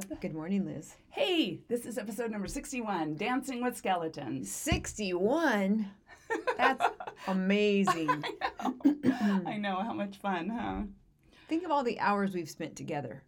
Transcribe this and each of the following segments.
Deb. Good morning, Liz. Hey, this is episode number 61 Dancing with Skeletons. 61? That's amazing. I know, how much fun, huh? Think of all the hours we've spent together.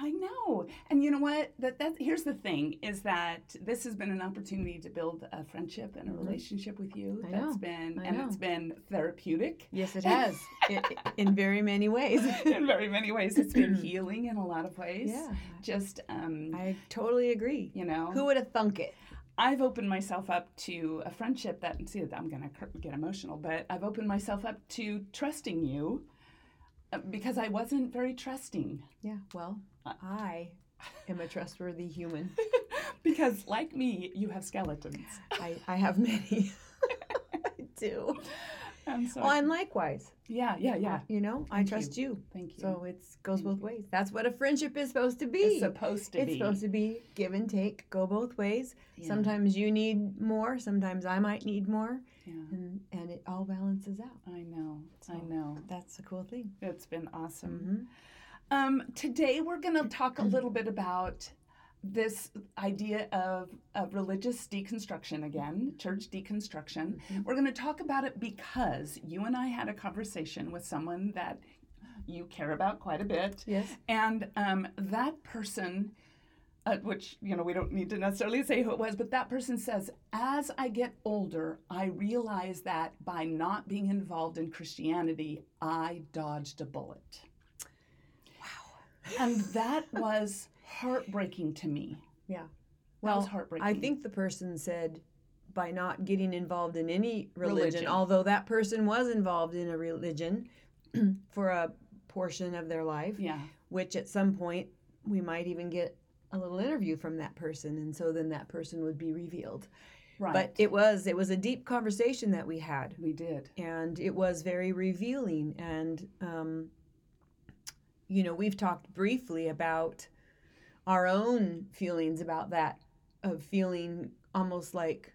I know. And you know what? That that here's the thing is that this has been an opportunity to build a friendship and a relationship with you. I That's know. been I and know. it's been therapeutic. Yes, it has. I- I- in very many ways. in very many ways. It's been healing in a lot of ways. Yeah. Just um I totally agree. you know, Who would have thunk it? I've opened myself up to a friendship that see I'm going to get emotional, but I've opened myself up to trusting you Uh, because I wasn't very trusting. Yeah, well, uh, I am a trustworthy human. because like me, you have skeletons. I, I have many. I do. And so Well, and likewise, yeah, yeah, yeah. you know, I trust you. Thank you. So it goes Thank both you. ways. That's what a friendship is supposed to be. it's supposed to It's be. It's supposed to be give and take, go both ways. Yeah. Sometimes you need more, sometimes I might need more, Yeah. and, and it all balances out. I know. I know. That's a cool thing. It's been awesome. hmm Um, today we're going to talk a little bit about this idea of, of religious deconstruction again, church deconstruction. Mhm. We're going to talk about it because you and I had a conversation with someone that you care about quite a bit, Yes. and um, that person. Uh, which you know we don't need to necessarily say who it was, but that person says, as I get older, I realize that by not being involved in Christianity, I dodged a bullet. Wow. And that was heartbreaking to me. Yeah. Well. I think the person said by not getting involved in any religion, Religion. although that person was involved in a religion for a portion of their life, Yeah. which at some point we might even get a little interview from that person and so then that person would be revealed. Right. But it was it was a deep conversation that we had we did. and it was very revealing and um, you know we've talked briefly about our own feelings about that of feeling almost like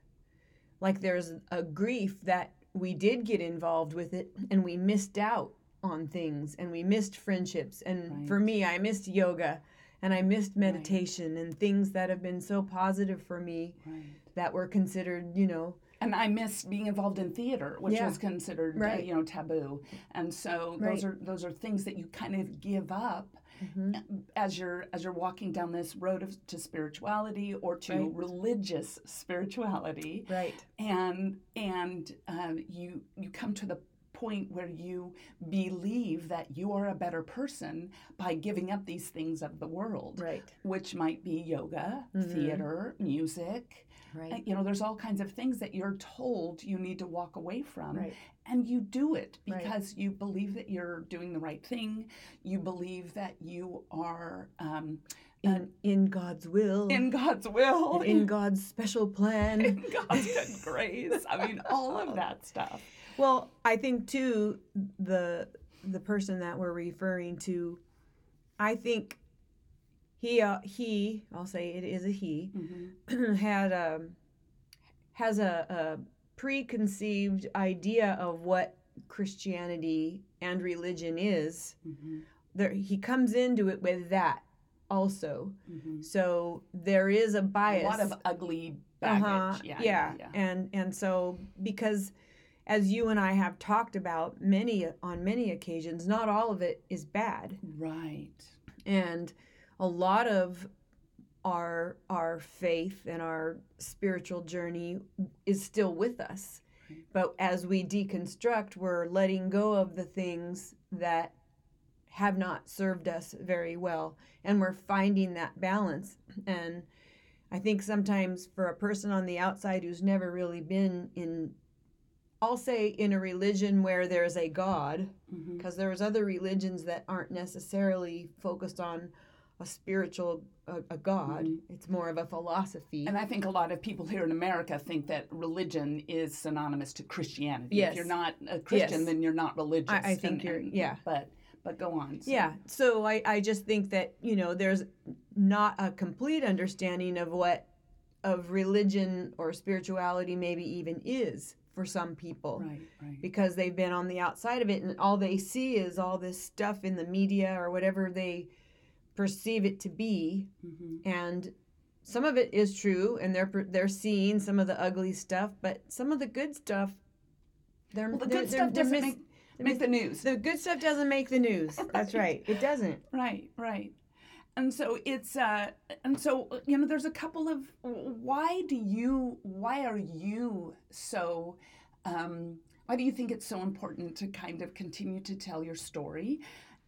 like there's a grief that we did get involved with it and we missed out on things and we missed friendships and for me I missed yoga and I missed meditation and things that have been so positive for me Right. that were considered you know And I missed being involved in theater, which Yeah. was considered, uh, you know, taboo. And so Right. those are those are things that you kind of give up mhm. as you're as you're walking down this road of, to spirituality or to Right. religious spirituality. right and and uh, you you come to the point where you believe that you are a better person by giving up these things of the world right. which might be yoga Mhm. theater music. Right. You know there's all kinds of things that you're told you need to walk away from right. and you do it Right. because you believe that you're doing the right thing. You believe that you are um, in, in God's will, in god's will. In God's special plan. in god's good grace. I mean all of that stuff well, I think too the the person that we're referring to, I think he uh, he I'll say it is a he Mhm. had um has a, a preconceived idea of what Christianity and religion is. Mhm. There he comes into it with that also. Mhm. So there is a bias. A lot of ugly baggage. Uh-huh, Yeah, yeah, yeah, yeah. and and so because as you and I have talked about many on many occasions, not all of it is bad, Right. and a lot of our our faith and our spiritual journey is still with us. Right. But as we deconstruct, we're letting go of the things that have not served us very well and we're finding that balance and I think sometimes for a person on the outside who's never really been in I'll say in a religion where there's a God, mm-hmm. because there's other religions that aren't necessarily focused on a spiritual a, a God. Mm-hmm. It's more of a philosophy. And I think a lot of people here in America think that religion is synonymous to Christianity. Yes. If you're not a Christian, Yes. then you're not religious. I- I think And- you're- and- yeah. But but go on. So- Yeah. So I, I just think that, you know, there's not a complete understanding of what of religion or spirituality maybe even is for some people. Right. Right. Because they've been on the outside of it and all they see is all this stuff in the media or whatever they perceive it to be. hmm And some of it is true and they're they're seeing some of the ugly stuff, but some of the good stuff they're Well, the they're- good they're- stuff they're doesn't miss- make make the news. the good stuff doesn't make the news. That's right. It doesn't. Right, right. And so it's uh and so you know there's a couple of why do you why are you so um why do you think it's so important to kind of continue to tell your story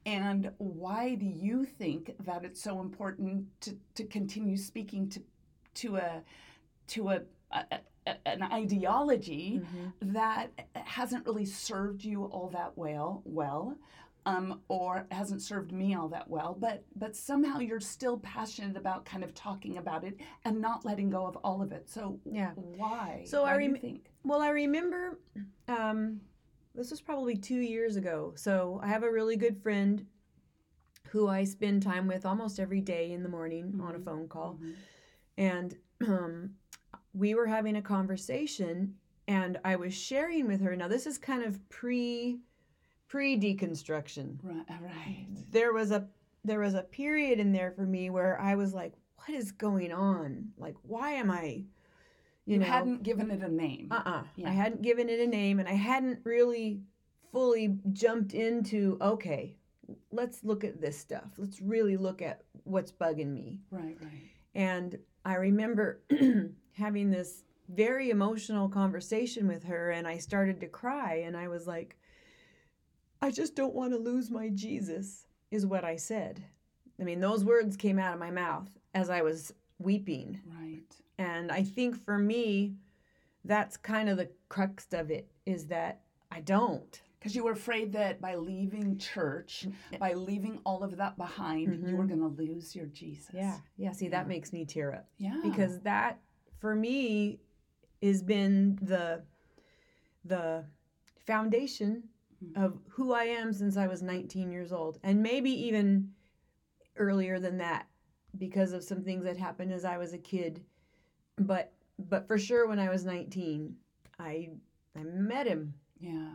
and why do you think that it's so important to, to continue speaking to to a to a, a, a an ideology Mm-hmm. that hasn't really served you all that well well um, or hasn't served me all that well but but somehow you're still passionate about kind of talking about it and not letting go of all of it so Yeah. why So why I do you rem- think Well, I remember um, this was probably two years ago. So I have a really good friend who I spend time with almost every day in the morning on a Mhm. phone call. Mhm. And um, we were having a conversation, and I was sharing with her. Now, this is kind of pre pre deconstruction. right uh, right There was a there was a period in there for me where I was like, "What is going on? Like, why am I?" you, know, I hadn't given it a name uh-uh Yeah. i hadn't given it a name and i hadn't really fully jumped into okay let's look at this stuff let's really look at what's bugging me right right and i remember having this very emotional conversation with her and i started to cry and i was like i just don't want to lose my jesus is what i said i mean those words came out of my mouth as i was weeping right and I think for me, that's kind of the crux of it is that I don't. because you were afraid that by leaving church by leaving all of that behind you were Mhm. going to lose your jesus Yeah. Yeah. See, Yeah. that makes me tear up yeah because that for me has been the the foundation Mhm. of who I am since I was 19 years old and maybe even earlier than that because of some things that happened as I was a kid. But but for sure when I was 19 I I met him. Yeah.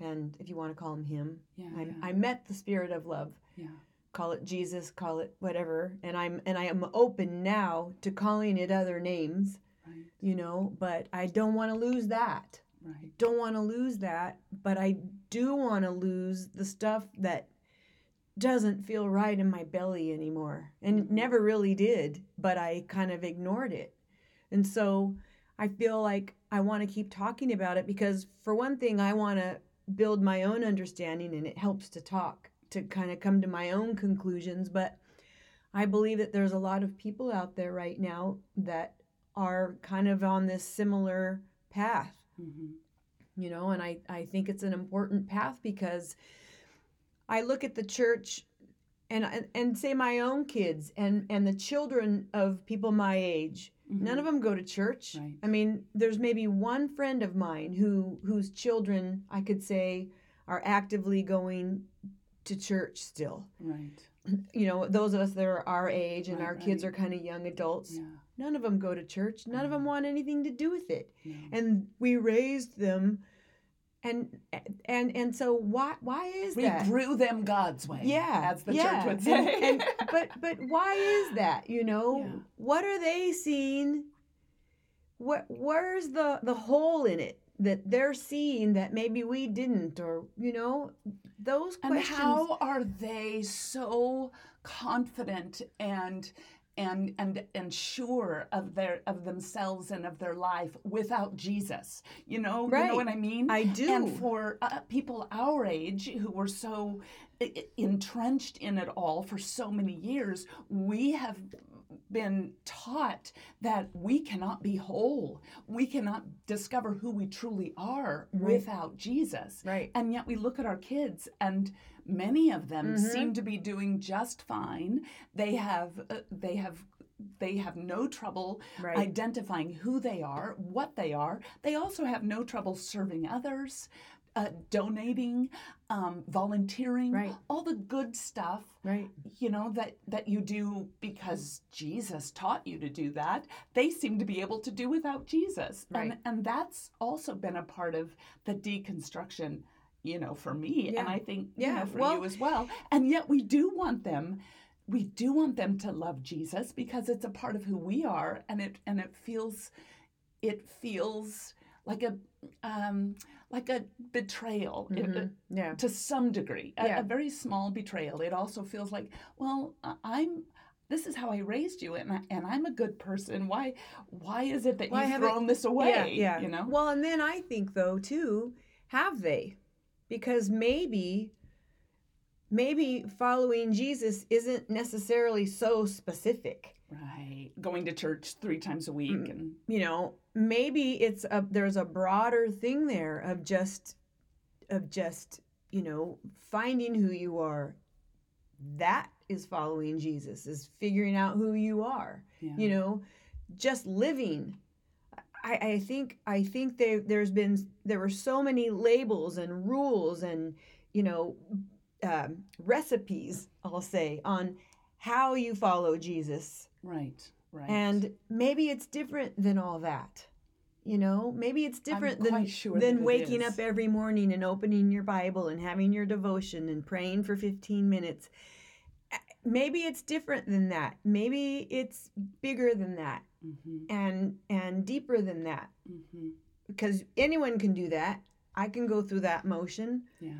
And if you want to call him him yeah I, yeah, I met the spirit of love. Yeah. call it jesus call it whatever and i'm and i am open now to calling it other names right. you know but i don't want to lose that right. Don't want to lose that but i do want to lose the stuff that doesn't feel right in my belly anymore and it never really did but i kind of ignored it. And so i feel like i want to keep talking about it because for one thing i want to build my own understanding and it helps to talk to kind of come to my own conclusions but i believe that there's a lot of people out there right now that are kind of on this similar path hmm you know and i i think it's an important path because i look at the church and and, and say my own kids and and the children of people my age none of them go to church Mm-hmm. Right. i mean there's maybe one friend of mine who whose children i could say are actively going to church still right you know those of us that are our age and Right, our kids right. are kind of young adults yeah none of them go to church none of them Mhm. want anything to do with it no. and we raised them and and and so why why is that we that grew them god's way yeah as the yeah. church would say and, but but why is that you know Yeah. what are they seeing what where's the the hole in it that they're seeing that maybe we didn't or you know those questions. and questions how are they so confident and and and and sure of their of themselves and of their life without Jesus. You know you know what I mean? I do. And for uh, people our age who were so entrenched in it all for so many years we have been taught that we cannot be whole. We cannot discover who we truly are Right. without Jesus. Right. And yet we look at our kids and many of them Mhm. seem to be doing just fine. They have uh, they have they have no trouble Right. identifying who they are, what they are. They also have no trouble serving others, uh, donating, um, volunteering, Right. all the good stuff right. you know that that you do because Jesus taught you to do that they seem to be able to do without Jesus Right. and and that's also been a part of the deconstruction you know for me Yeah. and I think you Yeah, know for well- you as well and yet we do want them we do want them to love Jesus because it's a part of who we are and it and it feels it feels like a um like a betrayal It- Mhm. yeah. to some degree, a, Yeah. a very small betrayal. It also feels like, well, I'm. This is how I raised you, and I, and I'm a good person. Why, why is it that Why you've thrown this away? Yeah, yeah. You know. Well, and then I think though too, have they? Because maybe maybe following Jesus isn't necessarily so specific. Right. Going to church three times a week, Mm. and You know, maybe it's a there's a broader thing there of just of just, you know, finding who you are. That is following Jesus, is figuring out who you are. yeah. you know just living i, I think i think there there's been there were so many labels and rules and you know um, recipes i'll say on how you follow jesus right. Right. and maybe it's different than all that you know? Maybe it's different than sure than waking is. up every morning and opening your bible and having your devotion and praying for 15 minutes. Maybe it's different than that. Maybe it's bigger than that hmm and and deeper than that. Hmm because anyone can do that. I can go through that motion. Yeah.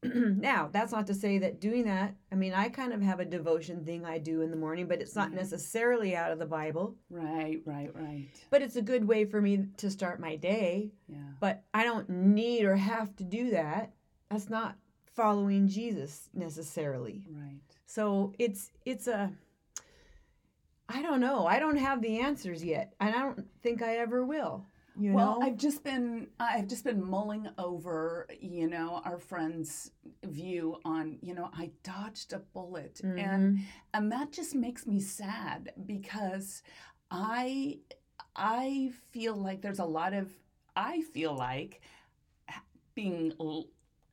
now that's not to say that doing that i mean i kind of have a devotion thing i do in the morning but it's not Yeah. necessarily out of the bible Right. Right. Right. but it's a good way for me to start my day Yeah. but i don't need or have to do that that's not following jesus necessarily Right. so it's it's a i don't know i don't have the answers yet and i don't think i ever will you well, know I've just been I've just been mulling over, you know, our friend's view on, you know, I dodged a bullet and Mhm. and that just makes me sad because I I feel like there's a lot of I feel like being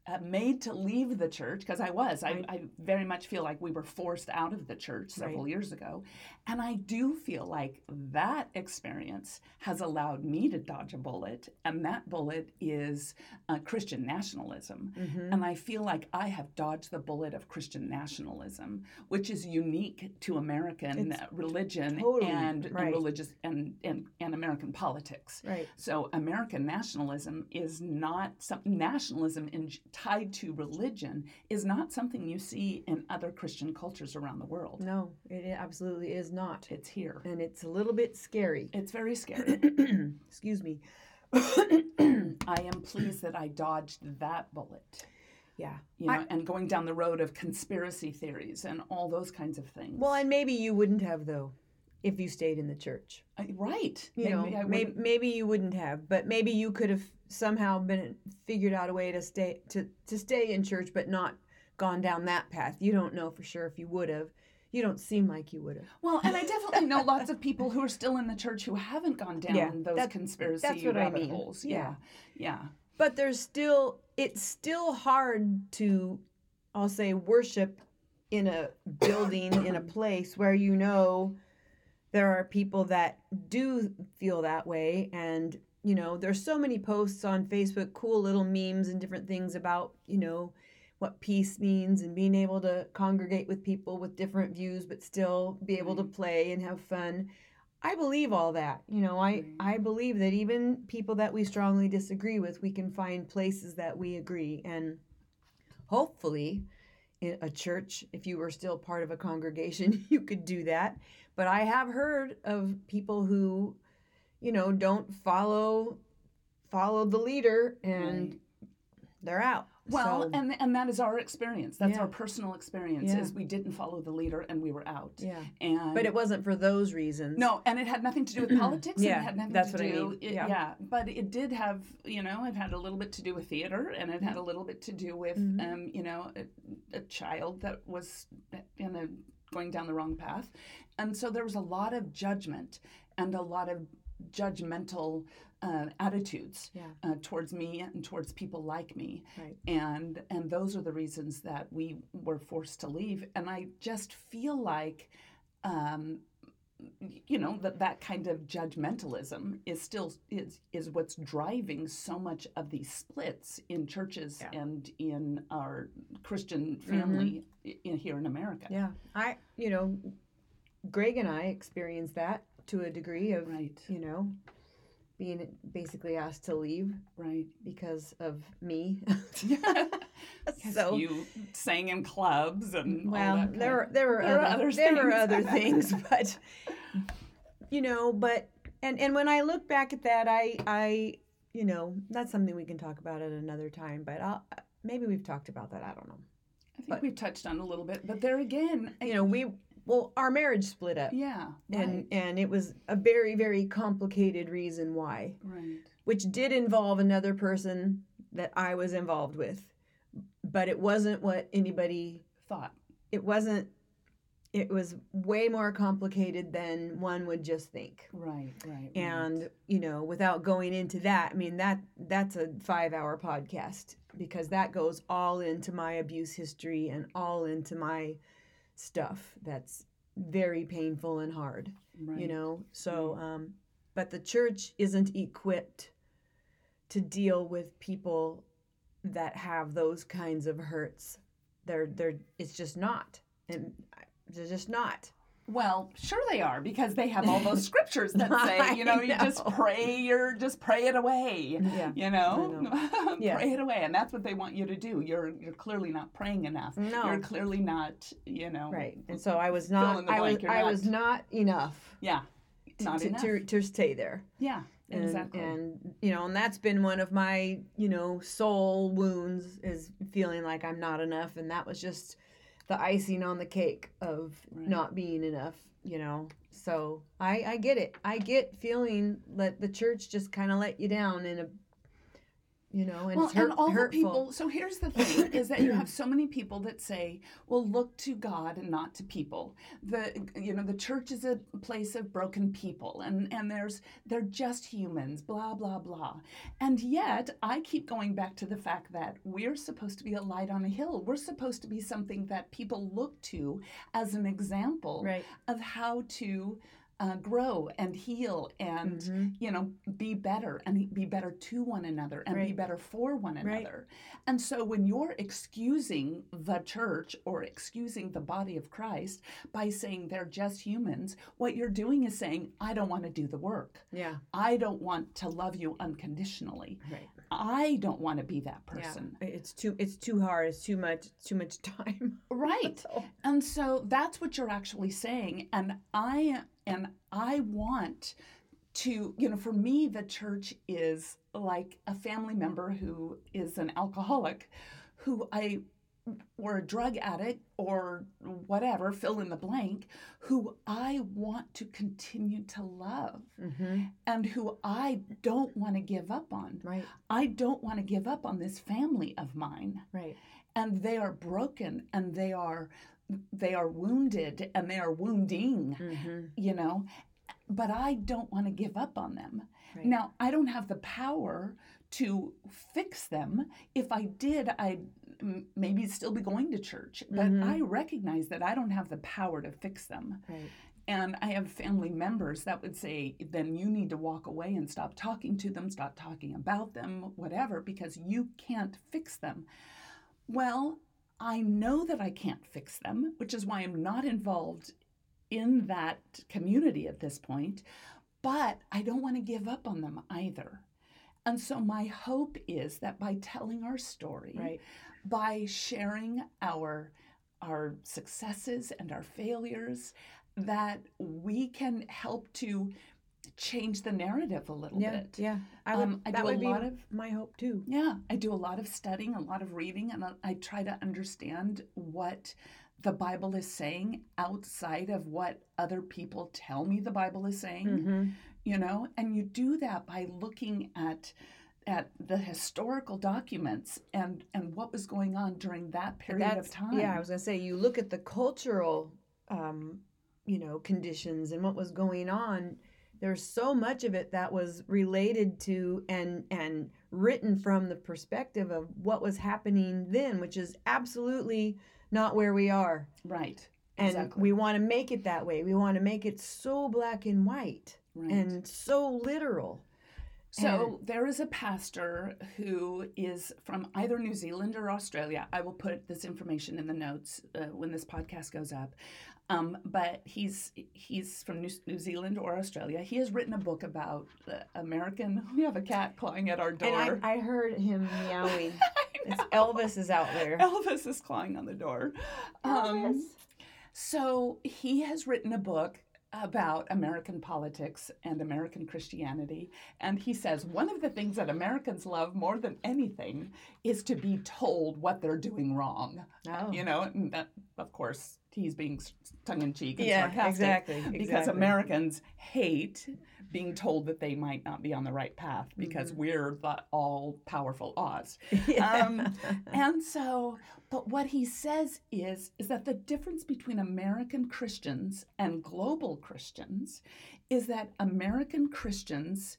uh, made to leave the church because I was. I, Right. I very much feel like we were forced out of the church several Right. years ago. And I do feel like that experience has allowed me to dodge a bullet. And that bullet is uh, Christian nationalism. Mhm. And I feel like I have dodged the bullet of Christian nationalism, which is unique to American It's religion totally and, and religious and, and, and American politics. right So American nationalism is not something nationalism in, tied to religion is not something you see in other Christian cultures around the world. no it absolutely is not It's here. and it's a little bit scary It's very scary. excuse me I am pleased that I dodged that bullet. yeah You know, I- and going down the road of conspiracy theories and all those kinds of things. well and maybe you wouldn't have though if you stayed in the church right. you know maybe, maybe you wouldn't have but maybe you could have somehow been figured out a way to stay to, to stay in church but not gone down that path you don't know for sure if you would have you don't seem like you would have Well, and I definitely know lots of people who are still in the church who haven't gone down Yeah, those that- conspiracy that's what I mean. holes. Yeah. Yeah. Yeah. but there's still it's still hard to i'll say worship in a building in a place where you know there are people that do feel that way. And you know there's so many posts on facebook cool little memes and different things about you know what peace means and being able to congregate with people with different views but still be able to mm-hmm. play and have fun. I believe all that. You know i i believe that even people that we strongly disagree with we can find places that we agree. And hopefully in a church if you were still part of a congregation you could do that but i have heard of people who you know don't follow follow the leader and Right. they're out Well, So- and and that is our experience. That's Yeah. our personal experience. Yeah. Is we didn't follow the leader and we were out. yeah. And But it wasn't for those reasons. no, and it had nothing to do with politics. Yeah, it had nothing that's to what I do. mean. It, Yeah. yeah. but it did have, you know, it had a little bit to do with theater, and it had a little bit to do with, Mhm. um, you know, a, a child that was in a going down the wrong path, and so there was a lot of judgment and a lot of judgmental uh, attitudes Yeah. uh, towards me and towards people like me Right. and and those are the reasons that we were forced to leave and i just feel like um, you know that that kind of judgmentalism is still is is what's driving so much of these splits in churches Yeah. and in our christian family mm-hmm. i in, here in america Yeah. I, you know, Greg and I experienced that to a degree of, right you know, being basically asked to leave right because of me. So you sang in clubs and all well, there were there were There are other, other there were things. other things, but you know, but and and when I look back at that, I I you know that's something we can talk about at another time. But I'll, maybe we've talked about that. I don't know. I think but- we touched on a little bit, but there again, You know, we well our marriage split up, yeah, and right, and it was a very very complicated reason why. right, which did involve another person that I was involved with. But it wasn't what anybody, thought, it wasn't, it was way more complicated than one would just think. right, right, right. And, you know, without going into that, I mean, that that's a five hour podcast because that goes all into my abuse history and all into my stuff that's very painful and hard right. you know? So um but the church isn't equipped to deal with people that have those kinds of hurts. They're they're it's just not. And I- they're just not Well, sure they are because they have all those scriptures that say, you know, I you just know. pray your, just pray it away. yeah You know, Yeah. pray it away, and that's what they want you to do. You're you're clearly not praying enough. No, You're clearly not, you know, right and so i was not i was blank, i not- was not enough Yeah, not to, enough. to, to stay there yeah, and, exactly. and you know and that's been one of my you know soul wounds is feeling like i'm not enough and that was just the icing on the cake of Right. not being enough you know so i i get it i get feeling that the church just kind of let you down in a you know and well, hurt, and all hurtful the people. So here's the thing: is that you have so many people that say, "Well, look to God and not to people." The you know the church is a place of broken people, and and there's they're just humans, blah blah blah. And yet, I keep going back to the fact that we're supposed to be a light on a hill. We're supposed to be something that people look to as an example right of how to. Uh, grow and heal and Mhm. you know, be better and be better to one another and be better for one Right. another. And so when you're excusing the church or excusing the body of Christ by saying they're just humans, what you're doing is saying, I don't want to do the work. yeah I don't want to love you unconditionally. right I don't want to be that person. yeah it's too it's too hard it's too much too much time Right. So- And so that's what you're actually saying. And I and I want to, you know, for me, the church is like a family member who is an alcoholic, who I or a drug addict or whatever, fill in the blank, who I want to continue to love mm-hmm. and who I don't want to give up on. right I don't want to give up on this family of mine right and they are broken and they are they are wounded and they are wounding mm-hmm. you know but i don't want to give up on them Right. now i don't have the power to fix them if i did i'd m- maybe still be going to church but Mhm. i recognize that i don't have the power to fix them right and I have family members that would say, then you need to walk away and stop talking to them, stop talking about them, whatever, because you can't fix them. Well, I know that I can't fix them, which is why I'm not involved in that community at this point, but I don't want to give up on them either. And so my hope is that by telling our story, right by sharing our our successes and our failures that we can help to change the narrative a little yeah, bit. yeah. I would. Um, I that do a be lot of- my hope too. Yeah, I do a lot of studying, a lot of reading, and I, I try to understand what the Bible is saying outside of what other people tell me the Bible is saying. Mm-hmm. You know, and you do that by looking at at the historical documents and and what was going on during that period of time. Yeah, I was gonna say you look at the cultural, um, you know, conditions and what was going on. There's so much of it that was related to and and written from the perspective of what was happening then, which is absolutely not where we are. right. And Exactly. we want to make it that way. We want to make it so black and white Right. and so literal. So there is a pastor who is from either New Zealand or Australia. I will put this information in the notes uh, when this podcast goes up. Um, but he's he's from New, New Zealand or Australia. He has written a book about the American. We have a cat clawing at our door. And I, I heard him meowing. I It's know. Elvis is out there. Elvis is clawing on the door. Um, so he has written a book about American politics and American Christianity. And he says one of the things that Americans love more than anything is to be told what they're doing wrong. Oh. You know, and that, of course, he's being tongue in cheek and yeah, sarcastic. exactly. Because exactly. Americans hate being told that they might not be on the right path because Mm-hmm. we're the all powerful Oz. Yeah. Um, and so, but what he says is is that the difference between American Christians and global Christians is that American Christians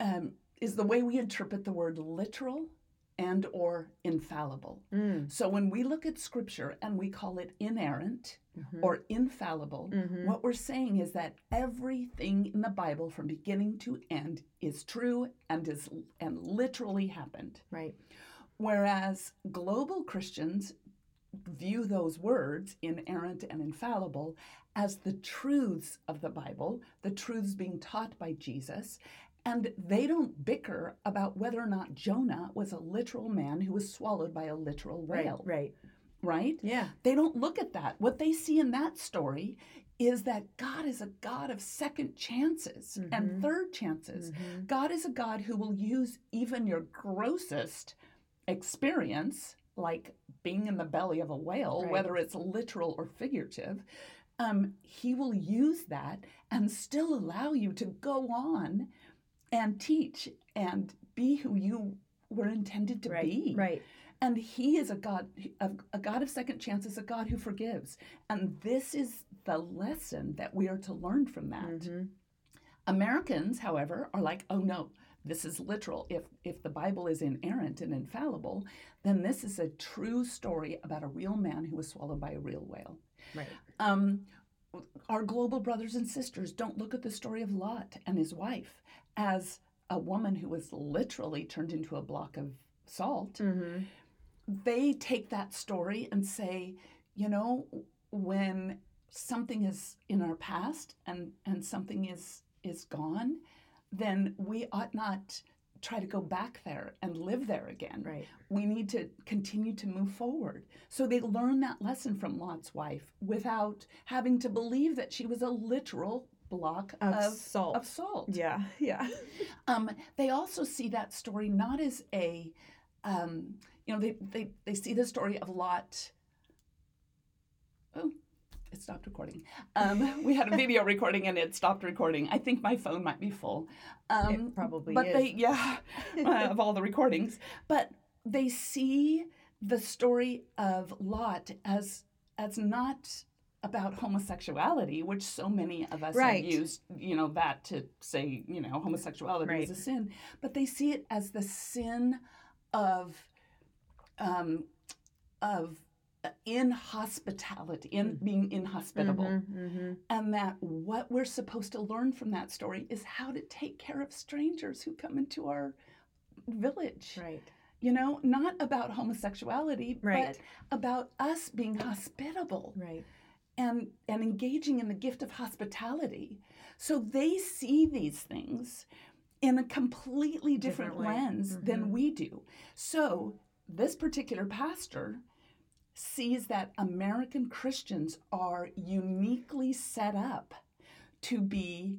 um, is the way we interpret the word literal and or infallible. Mm, So when we look at scripture and we call it inerrant mhm, or infallible, mhm. what we're saying is that everything in the Bible from beginning to end is true and is and literally happened. Right. Whereas global Christians view those words, inerrant and infallible, as the truths of the Bible, the truths being taught by Jesus. And they don't bicker about whether or not Jonah was a literal man who was swallowed by a literal whale, Right. right? Yeah. They don't look at that. What they see in that story is that God is a God of second chances Mhm. and third chances. Mhm. God is a God who will use even your grossest experience, like being in the belly of a whale, Right. whether it's literal or figurative. Um, he will use that and still allow you to go on and teach and be who you were intended to right. be. Right. And he is a God, a, a God of second chances, a God who forgives. And this is the lesson that we are to learn from that. Mhm. Americans, however, are like, oh no, this is literal. If if the Bible is inerrant and infallible, then this is a true story about a real man who was swallowed by a real whale. Right. Um, our global brothers and sisters don't look at the story of Lot and his wife as a woman who was literally turned into a block of salt Mhm. they take that story and say, you know, when something is in our past and and something is is gone, then we ought not try to go back there and live there again. Right. We need to continue to move forward. So they learn that lesson from Lot's wife without having to believe that she was a literal block Of, of, salt. of salt. yeah. Yeah. Um, they also see that story not as a, um, you know, they, they, they see the story of Lot. Oh, it stopped recording. Um, we had a video recording and it stopped recording. I think my phone might be full. Um, it probably but is. they, yeah, uh, of all the recordings. But they see the story of Lot as as not about homosexuality, which so many of us Right. have used, you know, that to say, you know, homosexuality Right. is a sin. But they see it as the sin of um, of inhospitality, in Mm. being inhospitable Mhm, mhm. and that what we're supposed to learn from that story is how to take care of strangers who come into our village Right. you know not about homosexuality Right. but about us being hospitable Right. And and engaging in the gift of hospitality. So they see these things in a completely different, Different lens Mhm. than we do. So this particular pastor sees that American Christians are uniquely set up to be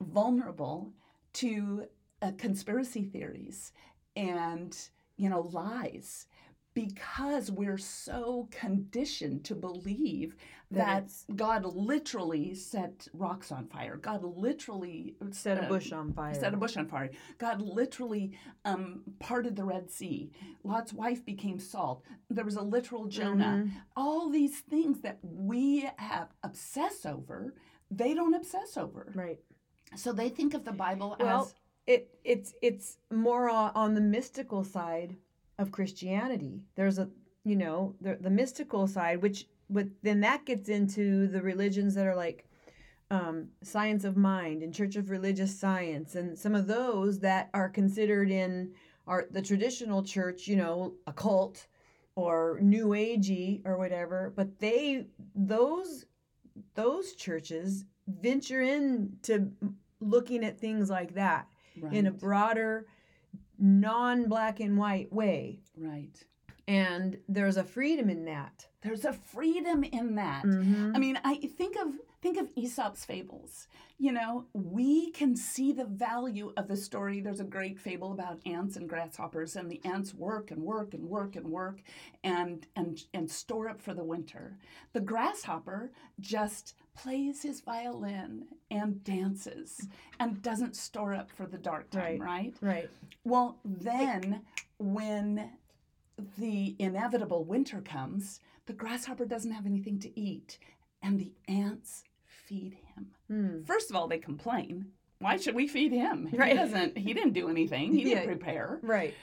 vulnerable to uh, conspiracy theories and you know lies because we're so conditioned to believe That God literally set rocks on fire. God literally Set a uh, bush on fire. set a bush on fire. God literally um, parted the Red Sea. Lot's wife became salt. There was a literal Jonah. Mhm. All these things that we have obsess over, they don't obsess over. Right. So they think of the Bible Well, as it it's it's more on, on the mystical side of Christianity. There's a you know the the mystical side, which but then that gets into the religions that are like um, science of mind and Church of Religious Science, and some of those that are considered in our the traditional church, you know, occult or new agey or whatever. But they those those churches venture into looking at things like that in a broader, non black and white way. right. And there's a freedom in that. There's a freedom in that. Mhm. I mean, I think of think of Aesop's fables. You know, we can see the value of the story. There's a great fable about ants and grasshoppers, and the ants work and work and work and work and and and store up for the winter. The grasshopper just plays his violin and dances and doesn't store up for the dark time, right? Right. Well, then when the inevitable winter comes, the grasshopper doesn't have anything to eat, and the ants feed him. Hmm. First of all, they complain. Why should we feed him? He Right. doesn't. He didn't do anything. He didn't Yeah. prepare. Right.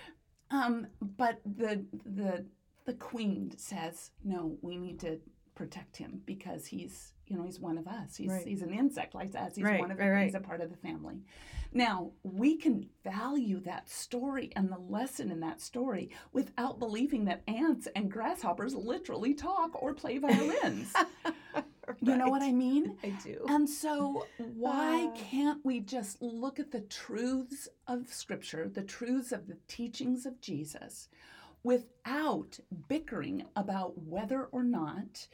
Um, but the the the queen says, no, we need to protect him because he's you know he's one of us. He's Right. he's an insect like us. He's Right, one of right, he's a part of the family. Now we can value that story and the lesson in that story without believing that ants and grasshoppers literally talk or play violins. You know what I mean? I do. And so, why Ah. can't we just look at the truths of Scripture, the truths of the teachings of Jesus, without bickering about whether or not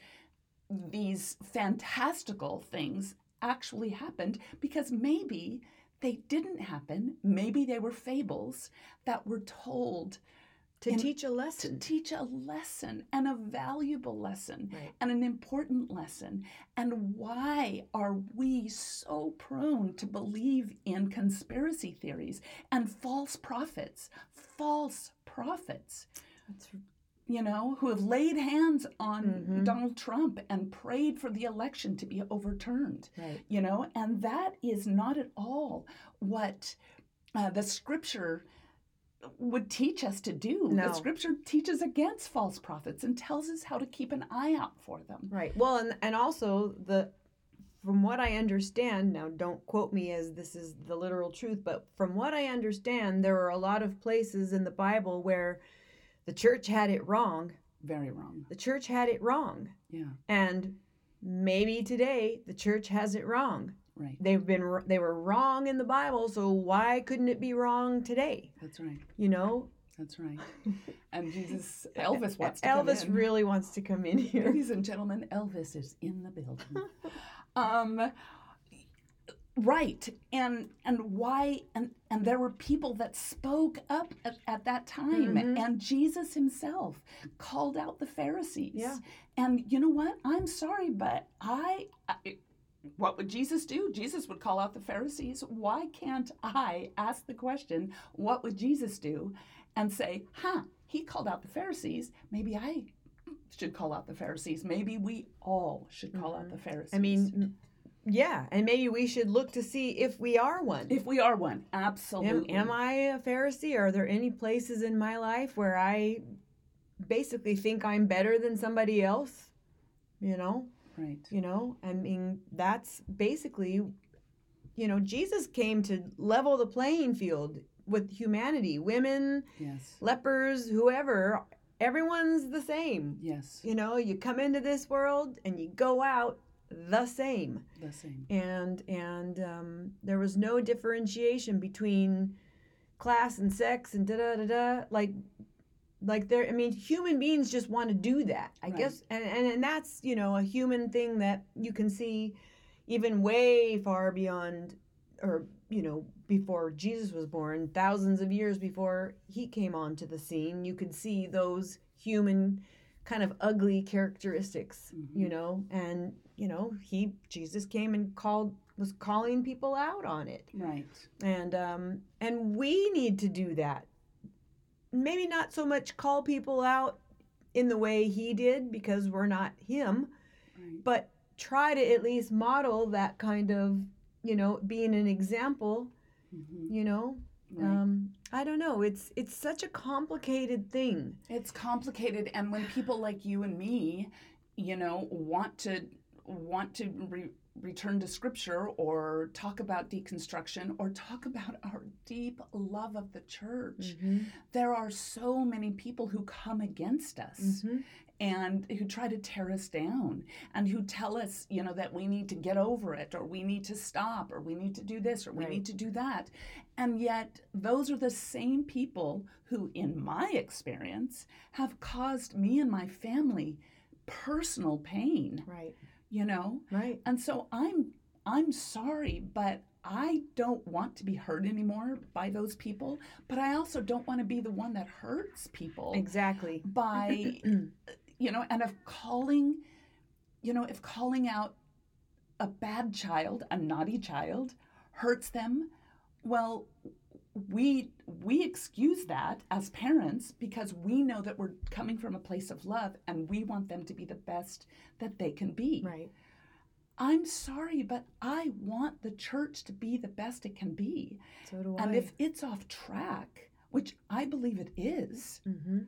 these fantastical things actually happened? Because maybe they didn't happen. Maybe they were fables that were told to in- teach a to lesson. teach a lesson and a valuable lesson Right. and an important lesson. And why are we so prone to believe in conspiracy theories and false prophets? False prophets, That's you know, who have laid hands on Mhm. Donald Trump and prayed for the election to be overturned right. you know and that is not at all what uh, the scripture would teach us to do No. the scripture teaches against false prophets and tells us how to keep an eye out for them Right. Well, and and also the from what I understand, now don't quote me as this is the literal truth, but from what I understand, there are a lot of places in the Bible where the church had it wrong. very wrong The church had it wrong. yeah And maybe today the church has it wrong. right They've been they were wrong in the Bible, so why couldn't it be wrong today? that's right You know? that's right and jesus elvis wants to come Elvis really wants to come in here. ladies and gentlemen elvis is in the building um right. And and why and and there were people that spoke up at, at that time. Mhm. and jesus himself called out the pharisees. Yeah. and you know what? I'm sorry but i, I what would jesus do? Jesus would call out the pharisees. Why can't i ask the question what would jesus do and say huh he called out the pharisees. Maybe i should call out the pharisees maybe we all should call out mm-hmm. the pharisees I mean, yeah, and maybe we should look to see if we are one. if we are one Am, absolutely am I a Pharisee? Are there any places in my life where I basically think I'm better than somebody else? You know, right you know. I mean, that's basically, you know, Jesus came to level the playing field with humanity. Women, yes lepers, whoever, everyone's the same. yes. You know, you come into this world and you go out the same. The same. And and um, there was no differentiation between class and sex and da da da da. Like like there i mean human beings just want to do that i Right. guess. And, and and that's you know a human thing that you can see even way far beyond or you know, before Jesus was born, thousands of years before he came onto the scene, you could see those human kind of ugly characteristics, Mm-hmm. you know, and you know, he Jesus came and called was calling people out on it. Right. And um and we need to do that. Maybe not so much call people out in the way he did because we're not him, Right. but try to at least model that kind of, you know, being an example, Mhm. you know. Right. Um I don't know, it's it's such a complicated thing. It's complicated, and when people like you and me, you know, want to want to re- return to scripture or talk about deconstruction or talk about our deep love of the church, there are so many people who come against us Mhm. And who try to tear us down and who tell us, you know, that we need to get over it or we need to stop or we need to do this or we Right. need to do that. And yet, those are the same people who, in my experience, have caused me and my family personal pain, Right. you know? Right. And so I'm I'm sorry, but I don't want to be hurt anymore by those people, but I also don't want to be the one that hurts people Exactly. by you know and if calling you know if calling out a bad child a naughty child hurts them well we we excuse that as parents because we know that we're coming from a place of love and we want them to be the best that they can be Right. i'm sorry but i want the church to be the best it can be So do I. and if it's off track which i believe it is hmm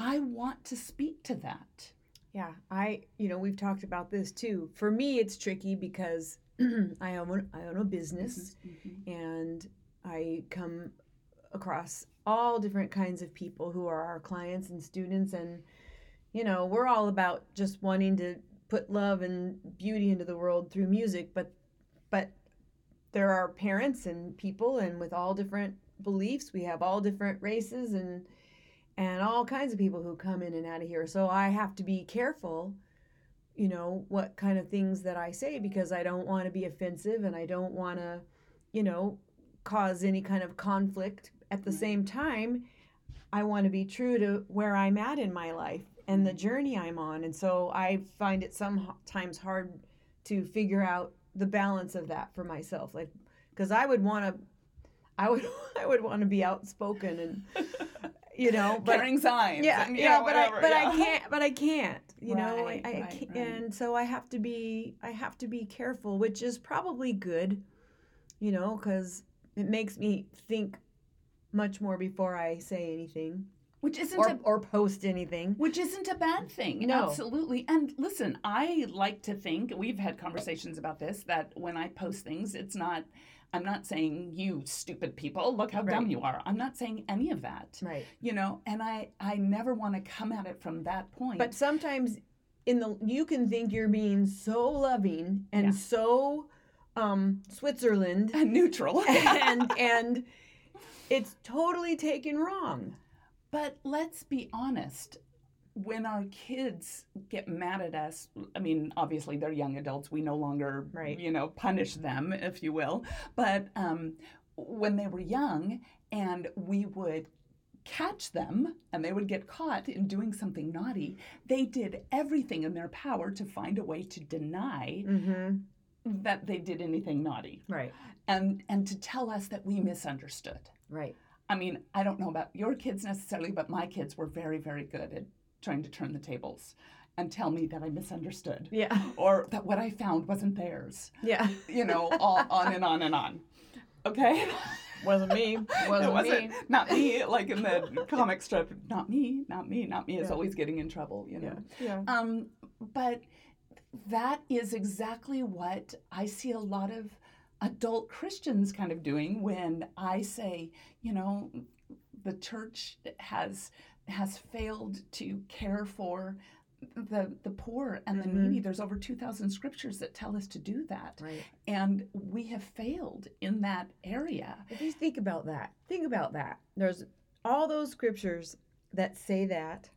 I want to speak to that. Yeah, I you know we've talked about this too. For me, it's tricky because I own I own a business mm-hmm, mm-hmm. and I come across all different kinds of people who are our clients and students, and you know we're all about just wanting to put love and beauty into the world through music, but but there are parents and people and with all different beliefs we have all different races and and all kinds of people who come in and out of here. So I have to be careful, you know, what kind of things that I say because I don't want to be offensive and I don't want to, you know, cause any kind of conflict. At the same time, I want to be true to where I'm at in my life and the journey I'm on. And so I find it sometimes hard to figure out the balance of that for myself. Like, because I would want to, I would, I would want to be outspoken and, you know, but Carrying signs. yeah, and, yeah, know, but I, but yeah. I can't, but I can't, you know, I, I right, can't, right. and so I have to be, I have to be careful, which is probably good, you know, because it makes me think much more before I say anything Which isn't or a or post anything. which isn't a bad thing. No. Absolutely. And listen, I like to think we've had conversations about this that when I post things, it's not I'm not saying you stupid people, look how dumb you are. I'm not saying any of that. Right. You know, and I I never want to come at it from that point. But sometimes in the you can think you're being so loving and Yeah. so um Switzerland neutral. and and it's totally taken wrong. But let's be honest. When our kids get mad at us, I mean, obviously they're young adults. We no longer, Right. you know, punish them, if you will. But um, when they were young and we would catch them and they would get caught in doing something naughty, they did everything in their power to find a way to deny Mm-hmm. that they did anything naughty Right. and, and to tell us that we misunderstood. Right. I mean, I don't know about your kids necessarily, but my kids were very, very good at trying to turn the tables and tell me that I misunderstood Yeah. or that what I found wasn't theirs. Yeah. You know, all, on and on and on. Okay? Wasn't me. Wasn't, it wasn't me. not me, like in the comic strip. Not me, not me, not me is Yeah. always getting in trouble, you know. Yeah. Um, but that is exactly what I see a lot of adult Christians kind of doing when I say, you know, the church has has failed to care for the the poor and the Mhm. needy. There's over 2000 scriptures that tell us to do that. Right. And we have failed in that area. If you think about that, think about that. There's all those scriptures that say that,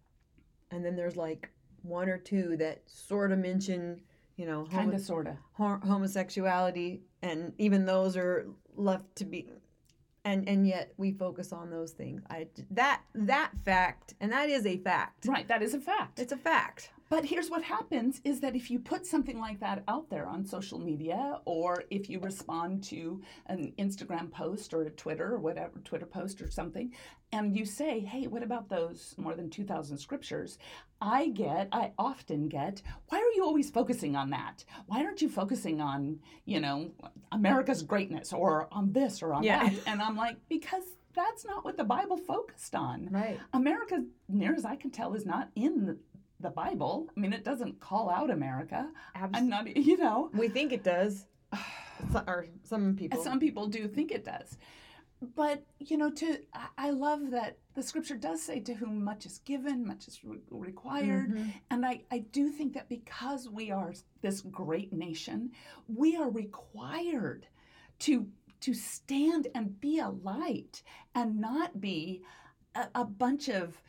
and then there's like one or two that sort of mention you know, Kind of, sort of. homosexuality, and even those are left to be, and and yet we focus on those things. I that that fact, and that is a fact. Right, that is a fact. It's a fact. But here's what happens is that if you put something like that out there on social media, or if you respond to an Instagram post or a Twitter or whatever, Twitter post or something, and you say, hey, what about those more than 2,000 scriptures? I get, I often get, why are you always focusing on that? Why aren't you focusing on, you know, America's greatness or on this or on Yeah. that? And I'm like, because that's not what the Bible focused on. Right. America, near as I can tell, is not in the, the Bible. I mean, it doesn't call out America. I'm not, you know, we think it does, So- or some people. some people do think it does. But, you know, to I- love that the scripture does say to whom much is given, much is re- required. Mhm. And I, I do think that because we are this great nation, we are required to to stand and be a light and not be a, a bunch of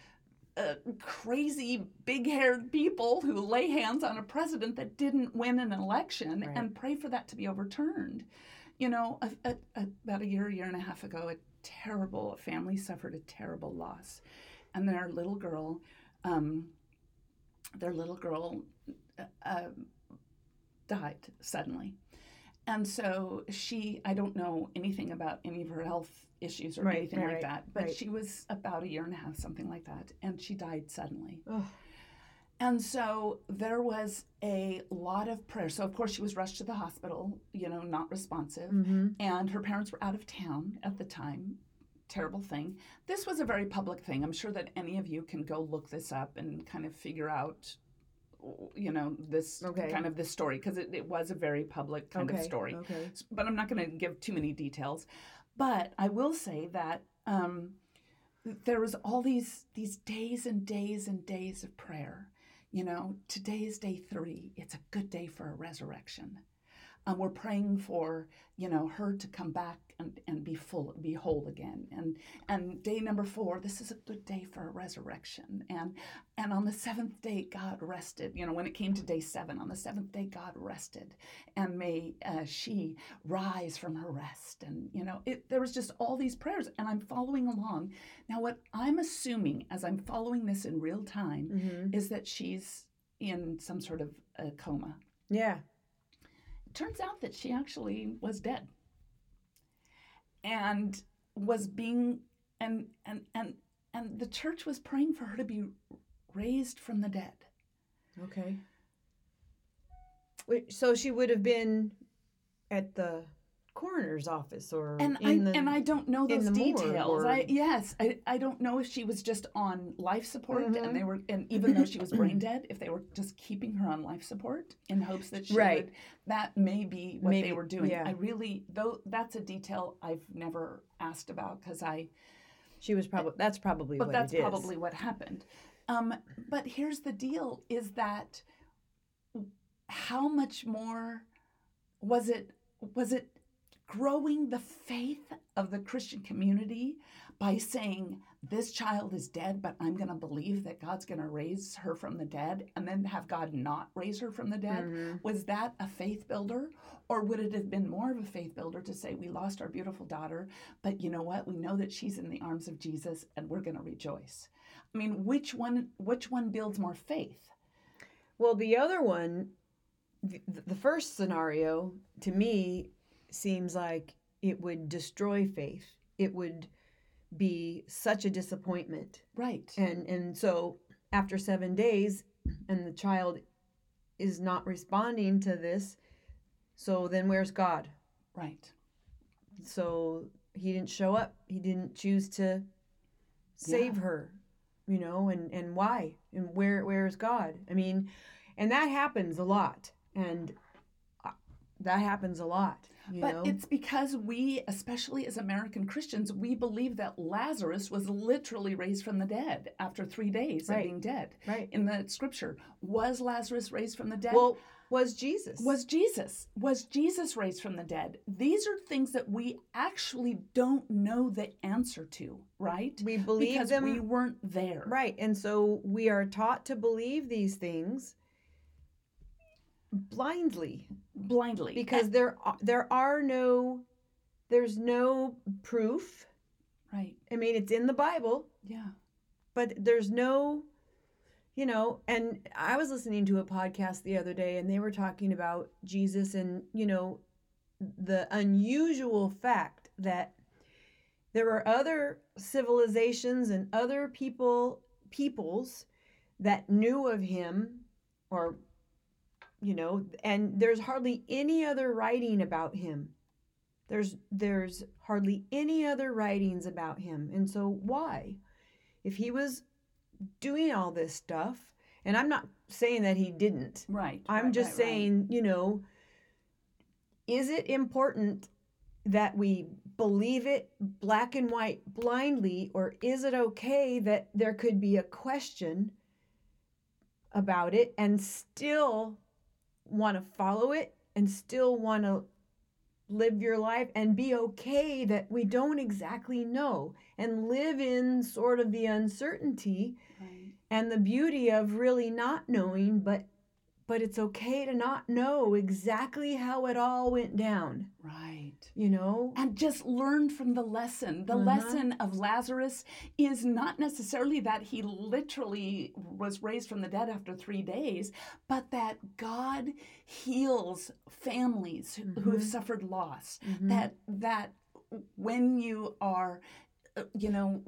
uh, crazy big-haired people who lay hands on a president that didn't win an election Right. and pray for that to be overturned. You know, a, a, a, about a year, year and a half ago, a terrible a family suffered a terrible loss, and their little girl, um, their little girl, uh, uh, died suddenly, and so she, I don't know anything about any of her health issues or Right, anything right, like that, but right. she was about a year and a half, something like that, and she died suddenly. Ugh. And so there was a lot of prayer. So, of course, she was rushed to the hospital, you know, not responsive. Mhm. And her parents were out of town at the time. Terrible thing. This was a very public thing. I'm sure that any of you can go look this up and kind of figure out, you know, this Okay. kind of this story because it, it was a very public kind okay. of story Okay. but I'm not going to give too many details. But I will say that um, there was all these these days and days and days of prayer. You know, today is day three. It's a good day for a resurrection. Um, we're praying for you know her to come back and, and be full, be whole again. And and day number four, this is a good day for a resurrection. And and on the seventh day, God rested. You know, when it came to day seven, on the seventh day, God rested, and may uh, she rise from her rest. And you know, it, there was just all these prayers, and I'm following along. Now, what I'm assuming as I'm following this in real time hmm is that she's in some sort of a coma. Yeah. Turns out that she actually was dead and was being and and and and the church was praying for her to be raised from the dead. Okay. So she would have been at the coroner's office or And I the and I don't know those details. I yes, I, I don't know if she was just on life support Mhm. and they were and even though she was brain dead, if they were just keeping her on life support in hopes that she Right. would that may be what Maybe, they were doing. yeah. I really though that's a detail I've never asked about because I she was probably that's probably but what that's probably what happened. Um, but here's the deal: is that how much more was it? Was it growing the faith of the Christian community by saying this child is dead, but I'm going to believe that God's going to raise her from the dead, and then have God not raise her from the dead? Mhm. Was that a faith builder? Or would it have been more of a faith builder to say, we lost our beautiful daughter, but you know what? We know that she's in the arms of Jesus and we're going to rejoice. I mean, which one which one builds more faith? Well, the other one, the, the first scenario to me seems like it would destroy faith. It would be such a disappointment. Right. And and so after 7 days and the child is not responding to this, so then where's God? Right. So he didn't show up. He didn't choose to save Yeah. her, you know, and and why? And where where is God? I mean, and that happens a lot. And uh, that happens a lot, you but know. it's because we, especially as American Christians, we believe that Lazarus was literally raised from the dead after three days Right. of being dead. right. In the scripture, was Lazarus raised from the dead? Well, was Jesus. was Jesus. Was Jesus raised from the dead? These are things that we actually don't know the answer to, right? we believe because them we weren't there. Right. And so we are taught to believe these things. blindly blindly. Because there are, there are no there's no proof. right. I mean, it's in the Bible, yeah. But there's no you know and i was listening to a podcast the other day and they were talking about jesus and you know the unusual fact that there were other civilizations and other people peoples that knew of him or you know and there's hardly any other writing about him. There's there's hardly any other writings about him and so why? If he was doing all this stuff and i'm not saying that he didn't. Right i'm right, just right, right. saying you know is it important that we believe it black and white blindly or is it okay that there could be a question about it and still want to follow it and still want to live your life and be okay that we don't exactly know and live in sort of the uncertainty right. and the beauty of really not knowing but but it's okay to not know exactly how it all went down right you know and just learn from the lesson. The Uh-huh. lesson of Lazarus is not necessarily that he literally was raised from the dead after three days, but that God heals families who- who have Mhm. suffered loss. Mhm. That that when you are you know,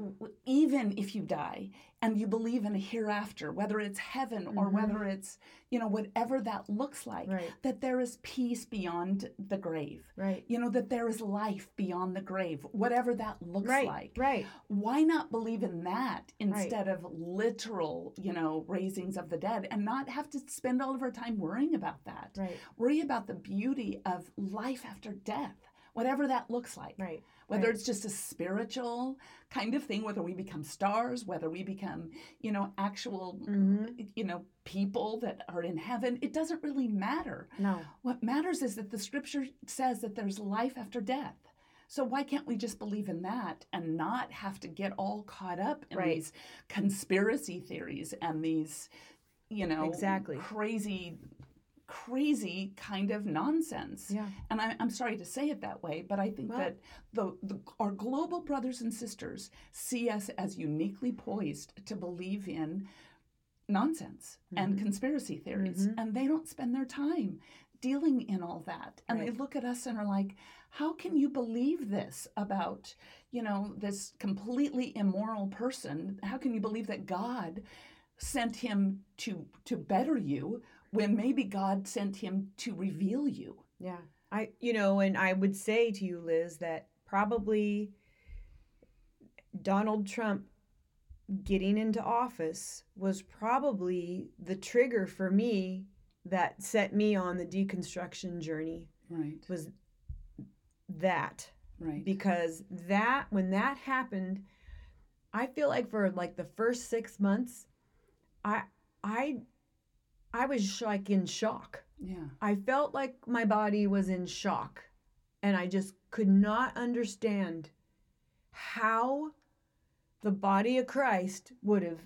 even if you die and you believe in a hereafter, whether it's heaven or Mhm. whether it's, you know, whatever that looks like, right. that there is peace beyond the grave. Right. You know that there is life beyond the grave whatever that looks right like. right. Why not believe in that instead of literal you know raisings of the dead and not have to spend all of our time worrying about that? Right. Worry about the beauty of life after death whatever that looks like right whether right. it's just a spiritual kind of thing whether we become stars whether we become you know actual Mhm. you know people that are in heaven it doesn't really matter no what matters is that the scripture says that there's life after death. So why can't we just believe in that and not have to get all caught up in Right. these conspiracy theories and these, you know, Exactly. crazy, crazy kind of nonsense? yeah And I, I'm sorry to say it that way, but I think Well- that the, the our global brothers and sisters see us as uniquely poised to believe in nonsense and Mhm. conspiracy theories, Mhm. and they don't spend their time dealing in all that. And they look at us and are like, "How can you believe this about you know this completely immoral person? How can you believe that God?" sent him to to better you when maybe God sent him to reveal you. Yeah. I you know, and I would say to you, Liz, that probably Donald Trump getting into office was probably the trigger for me that set me on the deconstruction journey Right. was that Right. because that when that happened i feel like for like the first six months i i i was sh- like in shock Yeah. I felt like my body was in shock and I just could not understand how the body of Christ would have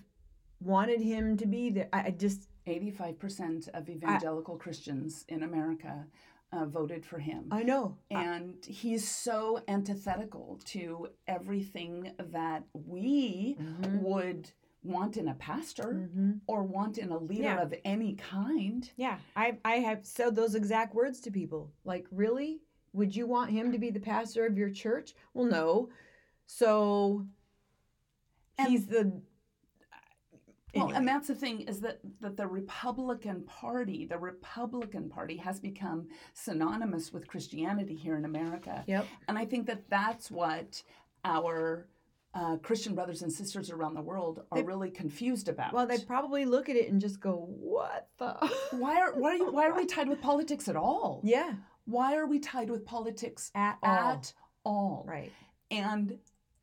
wanted him to be there. I I just, 85% of evangelical Christians in America uh, voted for him. I know. I- and he's so antithetical to everything that we Mhm. would want in a pastor Mhm. or want in a leader Yeah. of any kind. Yeah, I, I have said those exact words to people. Like, really? Would you want him to be the pastor of your church? Well, no. So And- he's the. Well, and that's the thing is that, that the Republican Party, the Republican Party has become synonymous with Christianity here in America. Yep. And I think that that's what our uh, Christian brothers and sisters around the world are They- really confused about. Well, they probably look at it and just go, "What the?" why are why are you, why are we tied with politics at all? yeah. Why are we tied with politics At all. at all? Right. And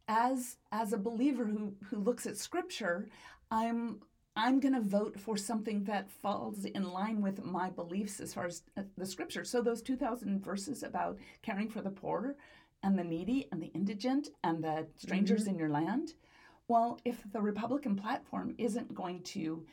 as as a believer who who looks at Scripture, I'm I'm going to vote for something that falls in line with my beliefs as far as uh, the Scripture. So those 2,000 verses about caring for the poor and the needy and the indigent and the strangers Mm-hmm. in your land. Well, if the Republican platform isn't going to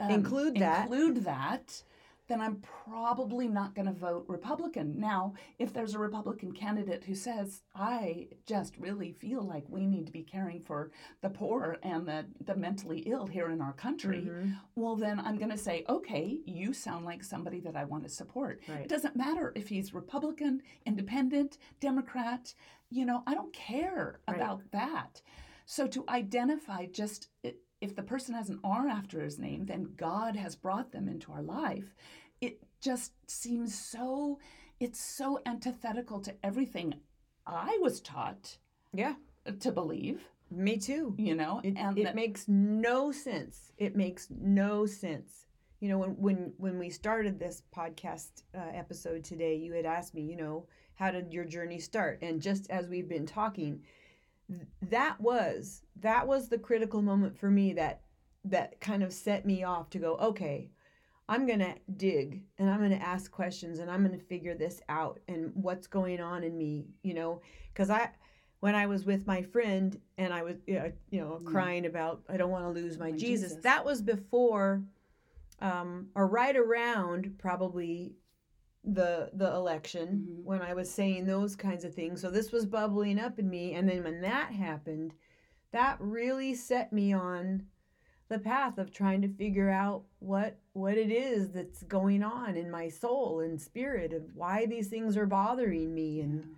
um, Include that. include that, then I'm probably not going to vote Republican. Now, if there's a Republican candidate who says, I just really feel like we need to be caring for the poor and the, the mentally ill here in our country, Mhm. well, then I'm going to say, okay, you sound like somebody that I want to support. Right. It doesn't matter if he's Republican, Independent, Democrat, you know, I don't care Right. about that. So to identify just i- if the person has an R after his name, then God has brought them into our life. It just seems so, it's so antithetical to everything I was taught Yeah, to believe, me too. you know, It, and it that- makes no sense. It makes no sense. You know, when when when we started this podcast uh, episode today, you had asked me, you know, how did your journey start? And just as we've been talking, that was that was the critical moment for me that that kind of set me off to go, okay, I'm going to dig and I'm going to ask questions and I'm going to figure this out and what's going on in me, you know, cuz I when I was with my friend and I was you know, you know Yeah. crying about I don't want to lose my My Jesus. Jesus. That was before um or right around probably the the election Mhm. when I was saying those kinds of things. So this was bubbling up in me and then when that happened, that really set me on the path of trying to figure out what what it is that's going on in my soul and spirit of why these things are bothering me and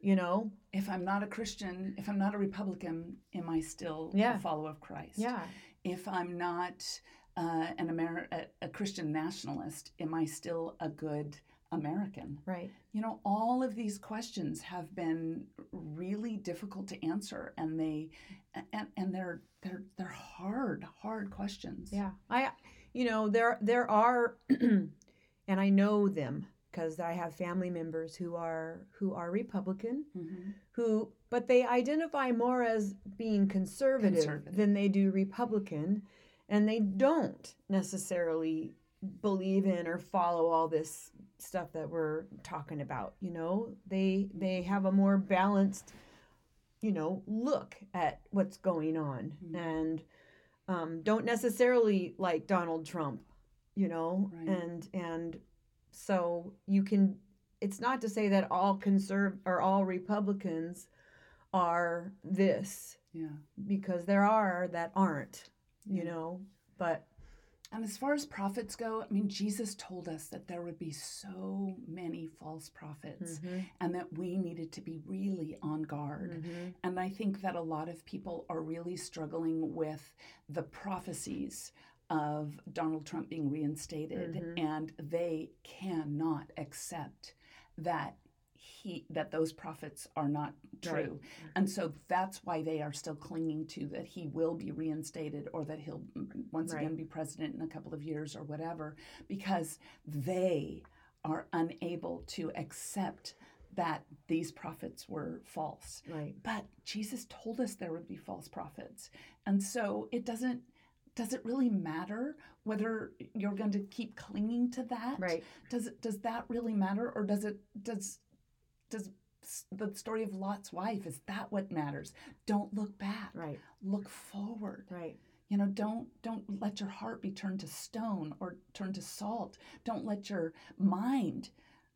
you know if I'm not a Christian, if I'm not a Republican, am I still Yeah. a follower of Christ? yeah If I'm not uh, an Amer- a, a Christian nationalist, am I still a good American? right You know, all of these questions have been really difficult to answer, and they and, and they're they're they're hard, hard questions. Yeah, I, you know, there there are, and I know them because I have family members who are who are Republican, Mhm. who but they identify more as being conservative, Conservative. than they do Republican, and they don't necessarily believe in or follow all this stuff that we're talking about. You know, they they have a more balanced, you know, look at what's going on Mhm. and um, don't necessarily like Donald Trump, you know, Right. and and so you can. It's not to say that all conserv or all Republicans are this Yeah. because there are that aren't, you Yeah. know, but And as far as prophets go, I mean, Jesus told us that there would be so many false prophets and that we needed to be really on guard. Mhm. And I think that a lot of people are really struggling with the prophecies of Donald Trump being reinstated, Mhm. and they cannot accept that he that those prophets are not Right. true. And so that's why they are still clinging to that he will be reinstated or that he'll mm, once Right. again be president in a couple of years or whatever because they are unable to accept that these prophets were false. right, But Jesus told us there would be false prophets. And so it doesn't does it really matter whether you're going to keep clinging to that? right, Does it does that really matter or does it does does the story of Lot's wife is that what matters? Don't look back. right, Look forward. right, You know, don't don't let your heart be turned to stone or turned to salt. Don't let your mind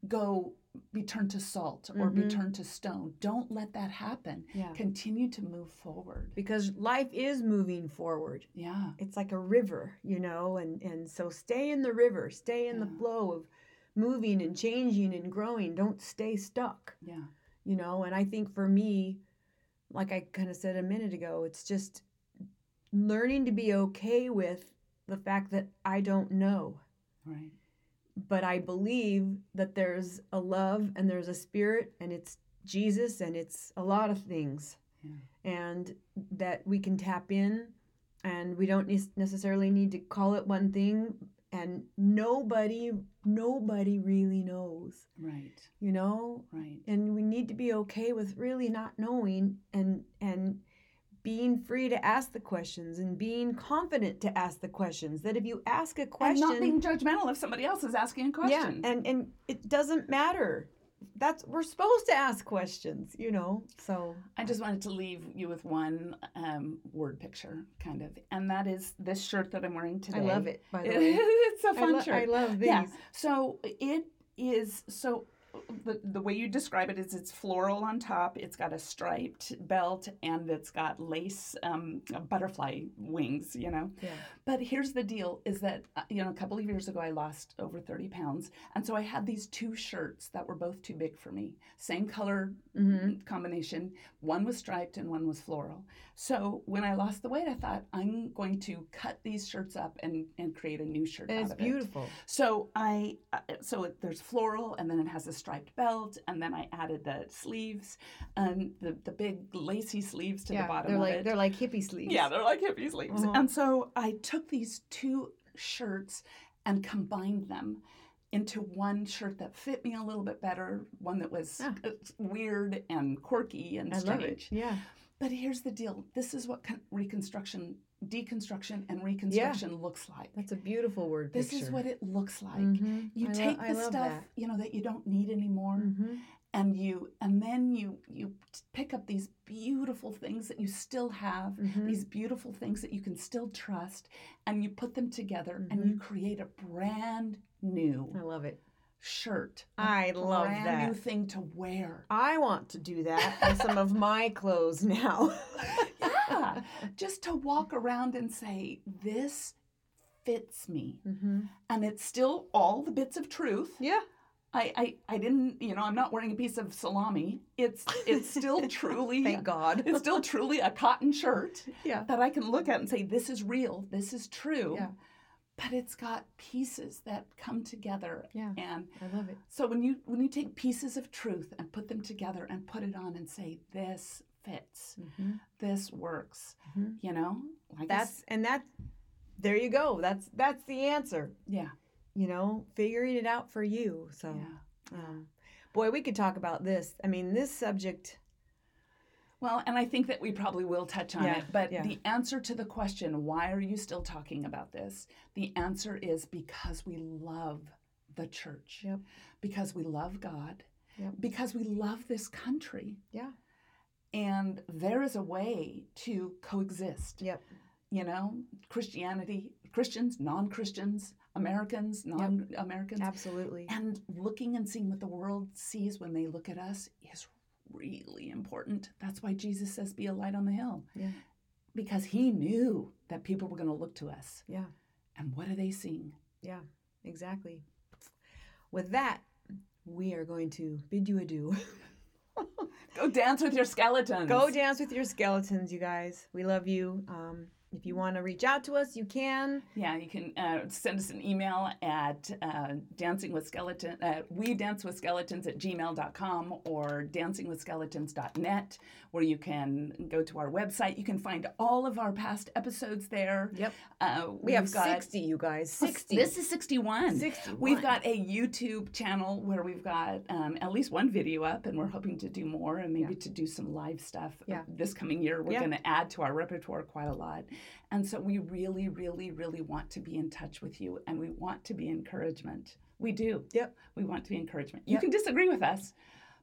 go be turned to salt or be Mhm. turned to stone. Don't let that happen. yeah. Continue to move forward. Because life is moving forward. Yeah. It's like a river, you know, and and so stay in the river, stay in the flow of moving and changing and growing. Don't stay stuck. Yeah. you know and i think for me like i kind of said a minute ago it's just learning to be okay with the fact that i don't know Right. but i believe that there's a love and there's a spirit and it's jesus and it's a lot of things Yeah. and that we can tap in and we don't necessarily need to call it one thing and nobody nobody really knows Right. you know Right. and we need to be okay with really not knowing and and being free to ask the questions and being confident to ask the questions that if you ask a question, And not being judgmental if somebody else is asking a question. yeah and and it doesn't matter that's we're supposed to ask questions, you know. So I just wanted to leave you with one um, word picture, kind of, and that is this shirt that I'm wearing today. I love it. By the way, it's a fun lo- shirt. I love these. Yeah. So it is so the, the way you describe it is it's floral on top. It's got a striped belt and it's got lace um, butterfly wings. You know. Yeah. But here's the deal: is that uh, you know a couple of years ago I lost over thirty pounds, and so I had these two shirts that were both too big for me. Same color mm-hmm. combination. One was striped and one was floral. So when I lost the weight, I thought I'm going to cut these shirts up and and create a new shirt it's of it. beautiful. So I uh, so it, there's floral and then it has a striped belt and then I added the sleeves and the the big lacy sleeves to yeah, the bottom they're of like it. they're like hippie sleeves. Yeah, they're like hippie sleeves. Uh-huh. And so I took these two shirts and combined them into one shirt that fit me a little bit better, one that was Ah. uh, weird and quirky and I love it. strange. Yeah. But here's the deal. This is what con- reconstruction, deconstruction and reconstruction looks like. That's a beautiful word This picture. is what it looks like. Mhm. You I take I the stuff, that. you know, that you don't need anymore Mhm. and you and then you you pick up these beautiful things that you still have Mhm. these beautiful things that you can still trust and you put them together and Mm-hmm. you create a brand new I love it. Shirt I love brand that. new thing to wear I want to do that on some of my clothes now. yeah just to walk around and say this fits me hmm and it's still all the bits of truth Yeah. I, I i didn't you know i'm not wearing a piece of salami it's it's still truly Thank God. it's still truly a cotton shirt yeah. that I can look at and say, this is real, this is true. Yeah. But it's got pieces that come together. Yeah. And I love it. so when you when you take pieces of truth and put them together and put it on and say, this fits, hmm this works, Mhm. you know? Like That's and that. There you go. That's that's the answer. yeah. You know, figuring it out for you. So, Yeah. um, boy, we could talk about this. I mean, this subject. Well, and I think that we probably will touch on Yeah, it. But yeah. the answer to the question, why are you still talking about this? The answer is because we love the church. Yep. Because we love God. Yep. Because we love this country. Yeah. And there is a way to coexist. Yep. You know, Christianity, Christians, non Christians, Americans, non Americans. Absolutely. And looking and seeing what the world sees when they look at us is really important. That's why Jesus says, be a light on the hill. Yeah. Because he knew that people were going to look to us. Yeah. And what are they seeing? Yeah. Exactly. With that, we are going to bid you adieu. Go dance with your skeletons. Go dance with your skeletons, you guys. We love you. Um, if you want to reach out to us, you can. Yeah, you can uh, send us an email at uh, dancing with skeleton, uh, we dance with skeletons at gmail.com or dancingwithskeletons.net, where you can go to our website. You can find all of our past episodes there. Yep. Uh, We have got- 60, you guys. 60. This is 61. 61. We've got a YouTube channel where we've got um, at least one video up, and we're hoping to do more and maybe to do some live stuff Yeah. this coming year. We're Yeah. going to add to our repertoire quite a lot. And so we really, really, really want to be in touch with you, and we want to be encouragement. We do. Yep. We want to be encouragement. You Yep. can disagree with us,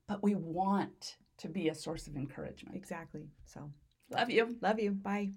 but we want to be a source of encouragement. Exactly. So, Love you. love you. Bye.